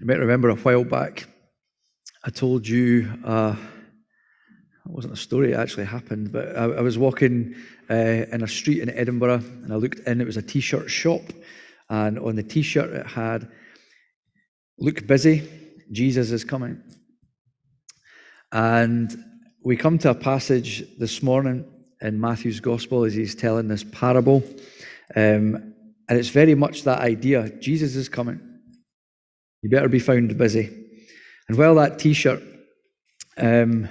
You might remember a while back, I told you, uh, it wasn't a story, it actually happened, but I, I was walking uh, in a street in Edinburgh and I looked in, it was a t shirt shop, and on the t shirt it had, Look busy, Jesus is coming. And we come to a passage this morning in Matthew's Gospel as he's telling this parable, um, and it's very much that idea Jesus is coming. You better be found busy. And while that t shirt um,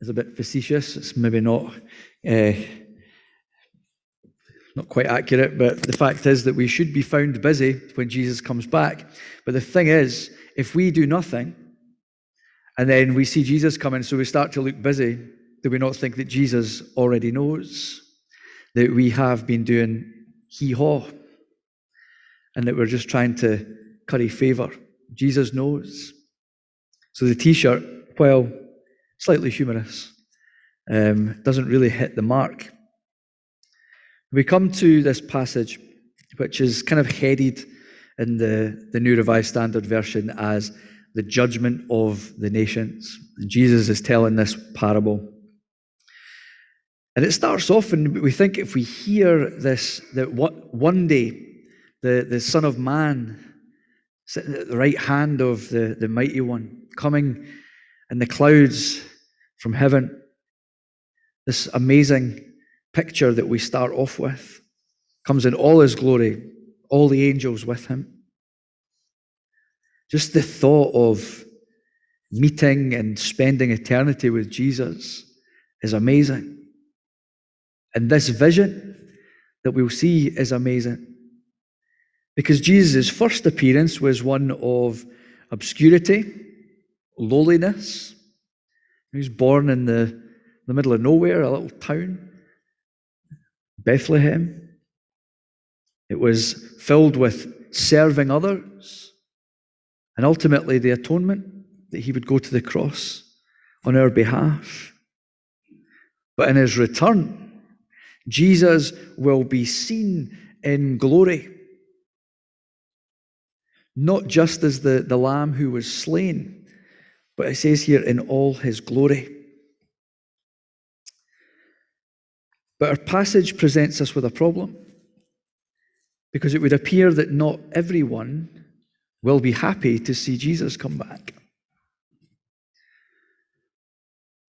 is a bit facetious, it's maybe not. Uh, not quite accurate, but the fact is that we should be found busy when Jesus comes back. But the thing is, if we do nothing and then we see Jesus coming, so we start to look busy, do we not think that Jesus already knows that we have been doing hee haw and that we're just trying to curry favor? Jesus knows. So the t shirt, while slightly humorous, um, doesn't really hit the mark. We come to this passage, which is kind of headed in the, the New Revised Standard Version as the judgment of the nations. And Jesus is telling this parable. And it starts off, and we think if we hear this, that what, one day the, the Son of Man, sitting at the right hand of the, the Mighty One, coming in the clouds from heaven, this amazing picture that we start off with comes in all his glory, all the angels with him. Just the thought of meeting and spending eternity with Jesus is amazing. And this vision that we'll see is amazing. Because Jesus' first appearance was one of obscurity, lowliness. He was born in the, the middle of nowhere, a little town, Bethlehem. It was filled with serving others and ultimately the atonement that he would go to the cross on our behalf. But in his return, Jesus will be seen in glory, not just as the, the lamb who was slain, but it says here in all his glory. But our passage presents us with a problem because it would appear that not everyone will be happy to see Jesus come back.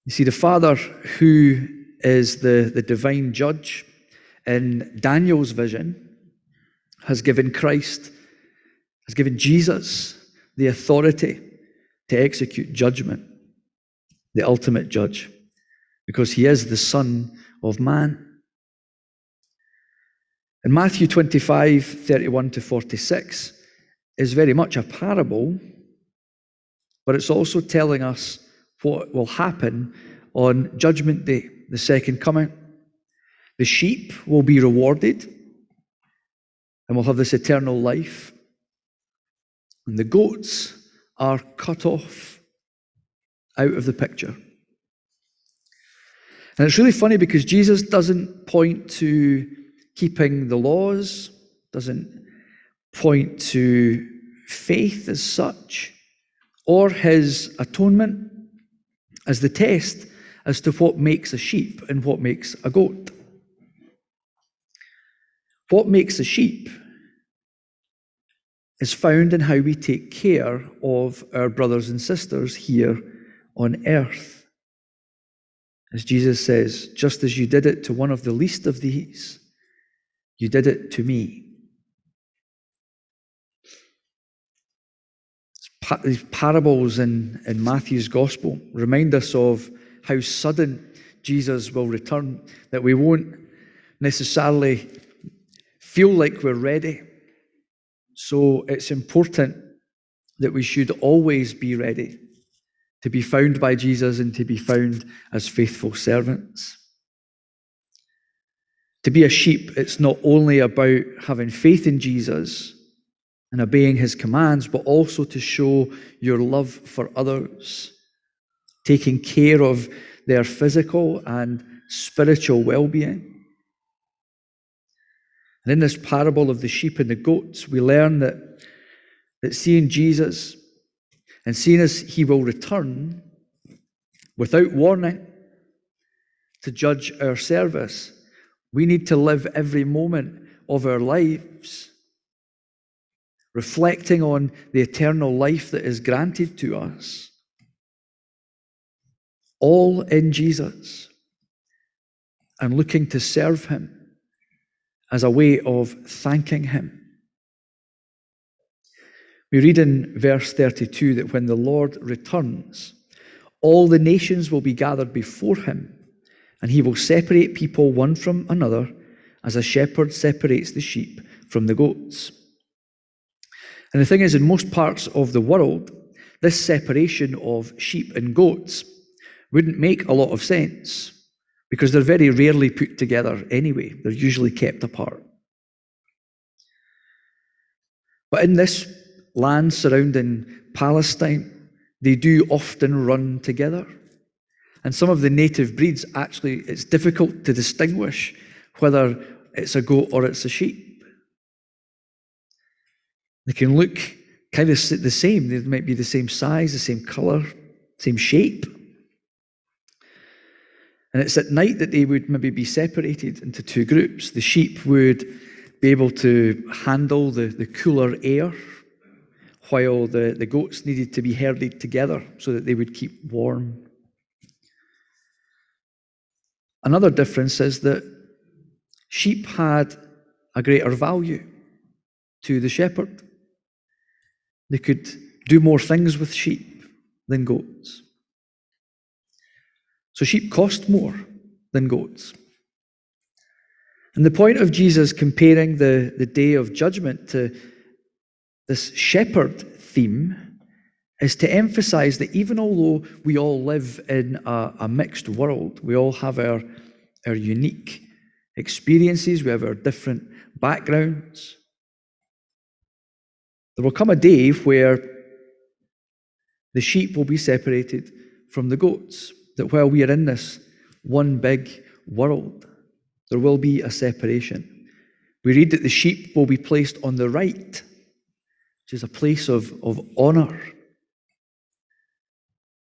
You see, the Father, who is the, the divine judge in Daniel's vision, has given Christ, has given Jesus the authority to execute judgment, the ultimate judge, because he is the Son of Man. In Matthew 25, 31 to 46, is very much a parable, but it's also telling us what will happen on Judgment Day, the second coming. The sheep will be rewarded and will have this eternal life. And the goats are cut off out of the picture. And it's really funny because Jesus doesn't point to keeping the laws, doesn't point to faith as such, or his atonement as the test as to what makes a sheep and what makes a goat. What makes a sheep is found in how we take care of our brothers and sisters here on earth. As Jesus says, just as you did it to one of the least of these, you did it to me. These parables in, in Matthew's gospel remind us of how sudden Jesus will return, that we won't necessarily feel like we're ready. So it's important that we should always be ready to be found by Jesus and to be found as faithful servants. To be a sheep, it's not only about having faith in Jesus and obeying his commands, but also to show your love for others, taking care of their physical and spiritual well being. And in this parable of the sheep and the goats, we learn that, that seeing Jesus and seeing as he will return without warning to judge our service, we need to live every moment of our lives reflecting on the eternal life that is granted to us. All in Jesus and looking to serve him as a way of thanking him. We read in verse 32 that when the Lord returns, all the nations will be gathered before him, and he will separate people one from another as a shepherd separates the sheep from the goats. And the thing is, in most parts of the world, this separation of sheep and goats wouldn't make a lot of sense because they're very rarely put together anyway. They're usually kept apart. But in this land surrounding Palestine, they do often run together. And some of the native breeds, actually, it's difficult to distinguish whether it's a goat or it's a sheep. They can look kind of the same. They might be the same size, the same color, same shape. And it's at night that they would maybe be separated into two groups. The sheep would be able to handle the, the cooler air, while the, the goats needed to be herded together so that they would keep warm. Another difference is that sheep had a greater value to the shepherd. They could do more things with sheep than goats. So sheep cost more than goats. And the point of Jesus comparing the, the day of judgment to this shepherd theme is to emphasize that even although we all live in a, a mixed world, we all have our, our unique experiences, we have our different backgrounds, there will come a day where the sheep will be separated from the goats that while we are in this one big world, there will be a separation. We read that the sheep will be placed on the right, which is a place of, of honor.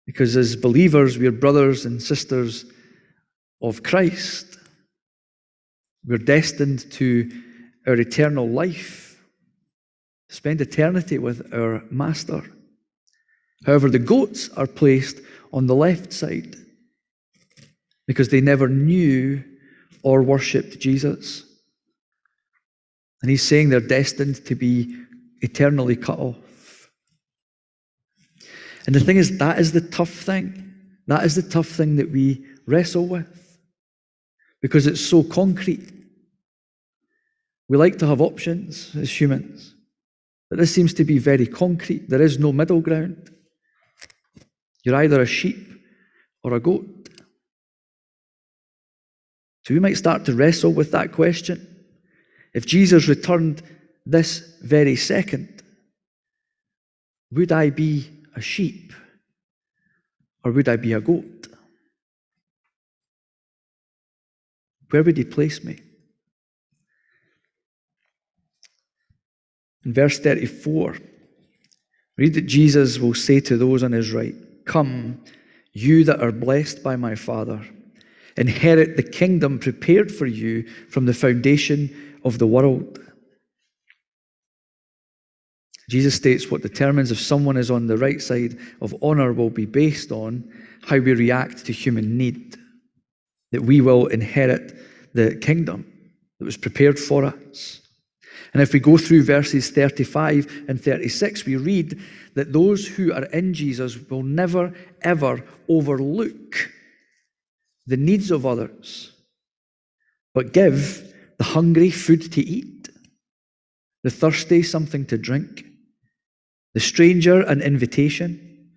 Because as believers, we are brothers and sisters of Christ. We're destined to our eternal life, spend eternity with our Master. However, the goats are placed on the left side because they never knew or worshipped Jesus. And he's saying they're destined to be eternally cut off. And the thing is, that is the tough thing. That is the tough thing that we wrestle with because it's so concrete. We like to have options as humans, but this seems to be very concrete. There is no middle ground. You're either a sheep or a goat. So we might start to wrestle with that question. If Jesus returned this very second, would I be a sheep or would I be a goat? Where would he place me? In verse 34, read that Jesus will say to those on his right, Come, you that are blessed by my Father, inherit the kingdom prepared for you from the foundation of the world. Jesus states what determines if someone is on the right side of honor will be based on how we react to human need, that we will inherit the kingdom that was prepared for us. And if we go through verses 35 and 36, we read that those who are in Jesus will never, ever overlook the needs of others, but give the hungry food to eat. the thirsty something to drink, the stranger an invitation.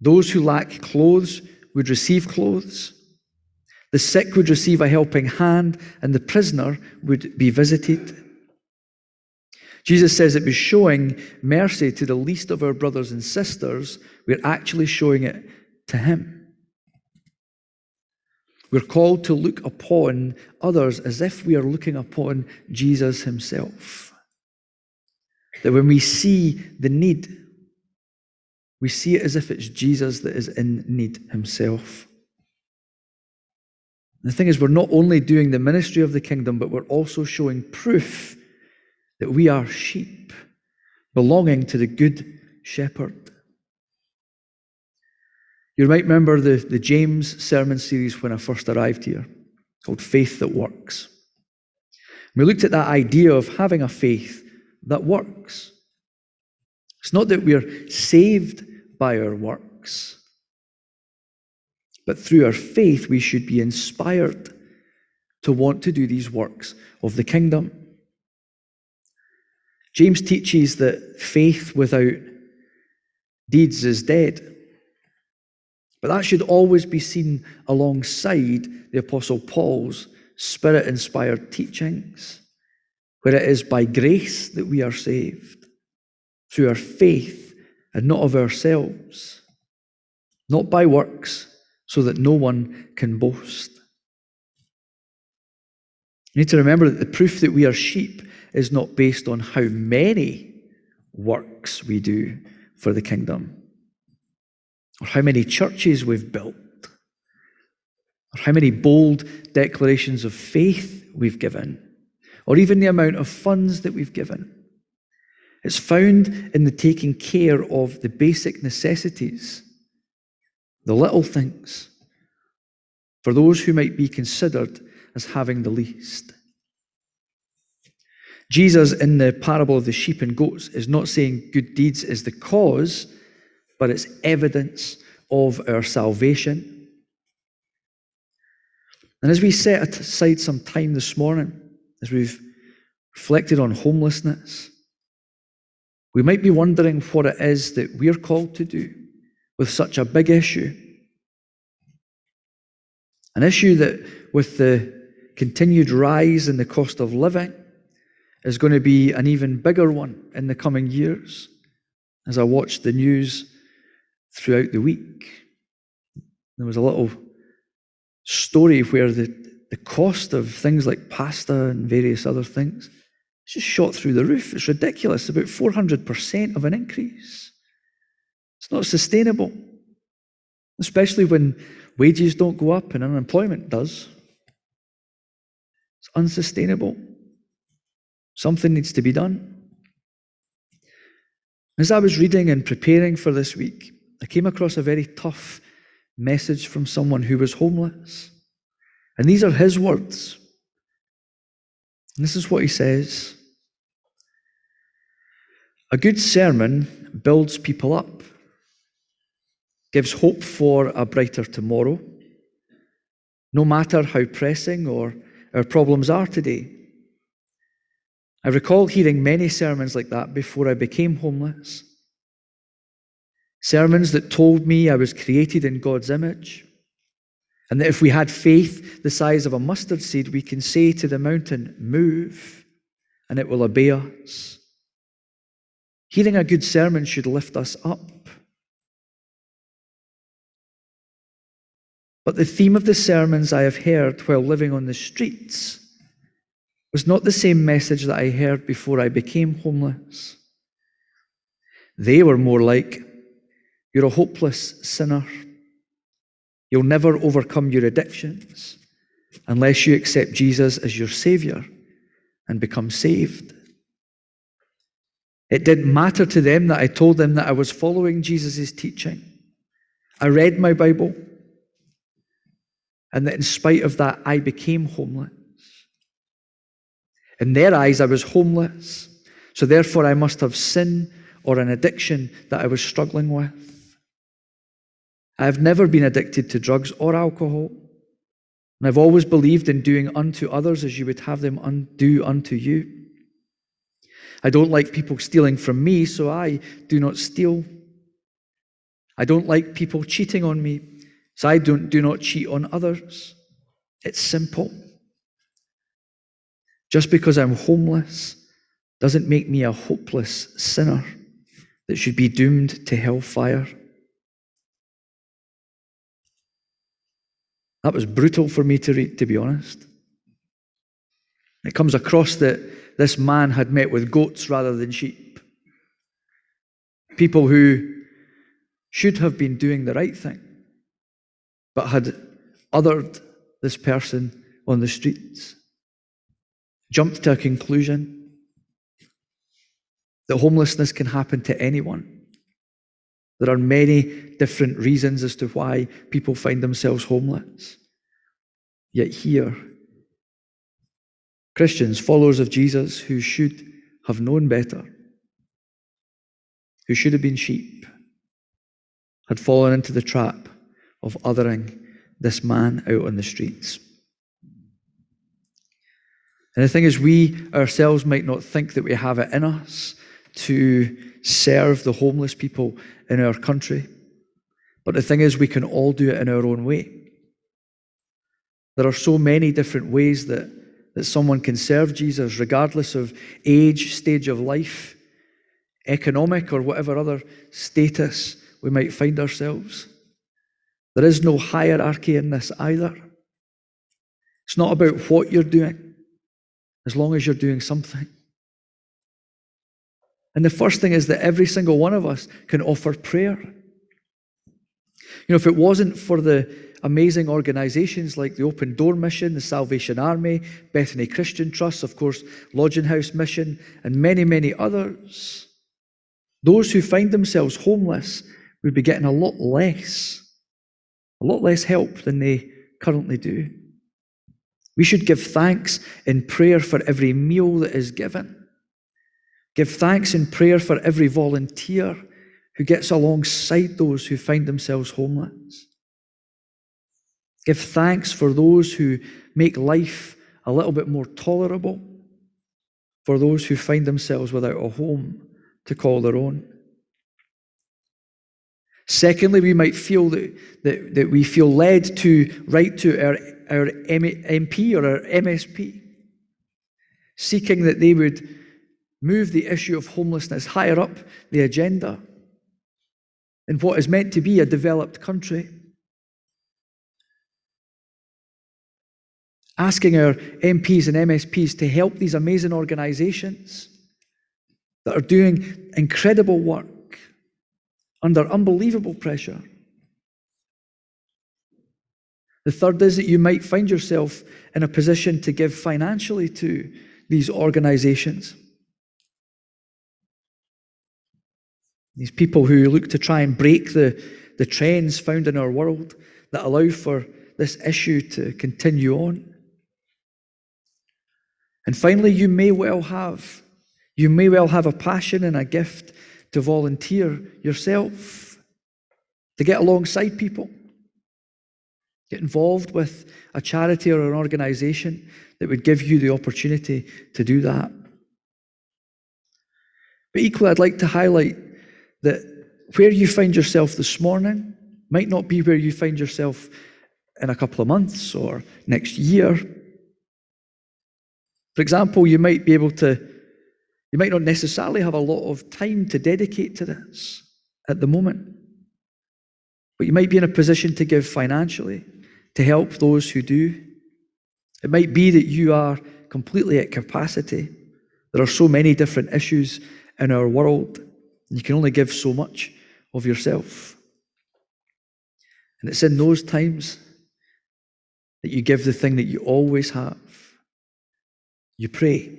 Those who lack clothes would receive clothes. The sick would receive a helping hand, and the prisoner would be visited. Jesus says it was showing mercy to the least of our brothers and sisters. We're actually showing it to Him. We're called to look upon others as if we are looking upon Jesus Himself. That when we see the need, we see it as if it's Jesus that is in need Himself. The thing is, we're not only doing the ministry of the kingdom, but we're also showing proof that we are sheep belonging to the good shepherd. You might remember the, the James sermon series when I first arrived here, called Faith That Works. We looked at that idea of having a faith that works. It's not that we're saved by our works, but through our faith, we should be inspired to want to do these works of the kingdom. James teaches that faith without deeds is dead. But that should always be seen alongside the Apostle Paul's spirit inspired teachings, where it is by grace that we are saved, through our faith and not of ourselves, not by works, so that no one can boast. You need to remember that the proof that we are sheep is not based on how many works we do for the kingdom, or how many churches we've built, or how many bold declarations of faith we've given, or even the amount of funds that we've given. It's found in the taking care of the basic necessities, the little things, for those who might be considered as having the least. Jesus, in the parable of the sheep and goats, is not saying good deeds is the cause, but it's evidence of our salvation. And as we set aside some time this morning, as we've reflected on homelessness, we might be wondering what it is that we're called to do with such a big issue. An issue that, with the continued rise in the cost of living, is going to be an even bigger one in the coming years. As I watched the news throughout the week, there was a little story where the, the cost of things like pasta and various other things just shot through the roof. It's ridiculous, about 400% of an increase. It's not sustainable, especially when wages don't go up and unemployment does. It's unsustainable. Something needs to be done. As I was reading and preparing for this week, I came across a very tough message from someone who was homeless. And these are his words. And this is what he says A good sermon builds people up, gives hope for a brighter tomorrow, no matter how pressing or our problems are today. I recall hearing many sermons like that before I became homeless. Sermons that told me I was created in God's image, and that if we had faith the size of a mustard seed, we can say to the mountain, Move, and it will obey us. Hearing a good sermon should lift us up. But the theme of the sermons I have heard while living on the streets was not the same message that I heard before I became homeless. They were more like, You're a hopeless sinner. You'll never overcome your addictions unless you accept Jesus as your Savior and become saved. It didn't matter to them that I told them that I was following Jesus' teaching. I read my Bible, and that in spite of that, I became homeless. In their eyes, I was homeless. So therefore, I must have sin or an addiction that I was struggling with. I have never been addicted to drugs or alcohol. And I've always believed in doing unto others as you would have them do unto you. I don't like people stealing from me, so I do not steal. I don't like people cheating on me, so I don't, do not cheat on others. It's simple. Just because I'm homeless doesn't make me a hopeless sinner that should be doomed to hellfire. That was brutal for me to read, to be honest. It comes across that this man had met with goats rather than sheep. People who should have been doing the right thing, but had othered this person on the streets. Jumped to a conclusion that homelessness can happen to anyone. There are many different reasons as to why people find themselves homeless. Yet here, Christians, followers of Jesus, who should have known better, who should have been sheep, had fallen into the trap of othering this man out on the streets. And the thing is, we ourselves might not think that we have it in us to serve the homeless people in our country. But the thing is, we can all do it in our own way. There are so many different ways that, that someone can serve Jesus, regardless of age, stage of life, economic, or whatever other status we might find ourselves. There is no hierarchy in this either. It's not about what you're doing, as long as you're doing something. And the first thing is that every single one of us can offer prayer. You know, if it wasn't for the amazing organizations like the Open Door Mission, the Salvation Army, Bethany Christian Trust, of course, Lodging House Mission, and many, many others, those who find themselves homeless would be getting a lot less, a lot less help than they currently do. We should give thanks in prayer for every meal that is given. Give thanks in prayer for every volunteer who gets alongside those who find themselves homeless. Give thanks for those who make life a little bit more tolerable, for those who find themselves without a home to call their own. Secondly, we might feel that, that, that we feel led to write to our, our MP or our MSP, seeking that they would move the issue of homelessness higher up the agenda in what is meant to be a developed country. Asking our MPs and MSPs to help these amazing organizations that are doing incredible work under unbelievable pressure. The third is that you might find yourself in a position to give financially to these organizations. These people who look to try and break the, the trends found in our world that allow for this issue to continue on. And finally, you may well have, you may well have a passion and a gift to volunteer yourself, to get alongside people, get involved with a charity or an organization that would give you the opportunity to do that. But equally, I'd like to highlight that where you find yourself this morning might not be where you find yourself in a couple of months or next year. For example, you might be able to you might not necessarily have a lot of time to dedicate to this at the moment, but you might be in a position to give financially to help those who do. It might be that you are completely at capacity. There are so many different issues in our world, you can only give so much of yourself. And it's in those times that you give the thing that you always have. You pray.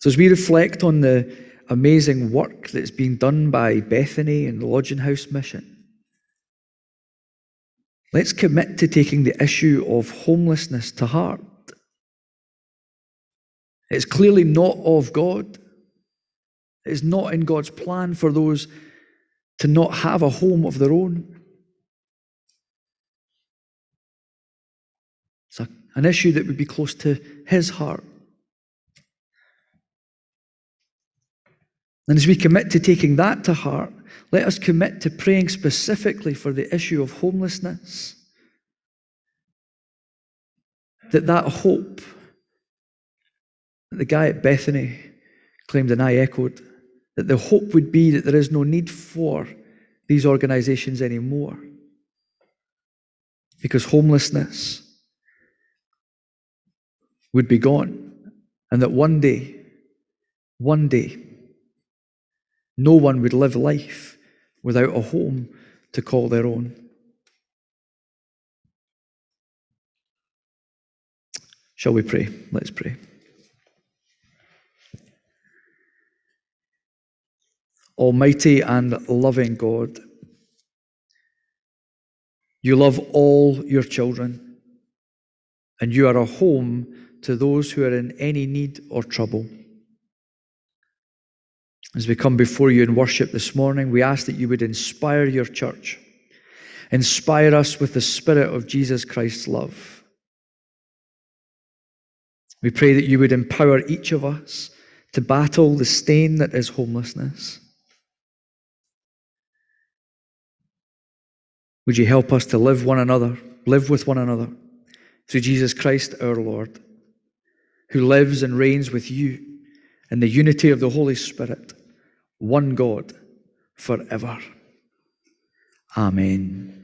So, as we reflect on the amazing work that's being done by Bethany and the Lodging House Mission, let's commit to taking the issue of homelessness to heart. It's clearly not of God. It is not in God's plan for those to not have a home of their own. It's a, an issue that would be close to His heart. And as we commit to taking that to heart, let us commit to praying specifically for the issue of homelessness. That that hope the guy at Bethany claimed and I echoed, that the hope would be that there is no need for these organizations anymore. Because homelessness would be gone. And that one day, one day, no one would live life without a home to call their own. Shall we pray? Let's pray. Almighty and loving God, you love all your children, and you are a home to those who are in any need or trouble. As we come before you in worship this morning, we ask that you would inspire your church, inspire us with the Spirit of Jesus Christ's love. We pray that you would empower each of us to battle the stain that is homelessness. Would you help us to live one another, live with one another through Jesus Christ our Lord, who lives and reigns with you in the unity of the Holy Spirit, one God, forever. Amen.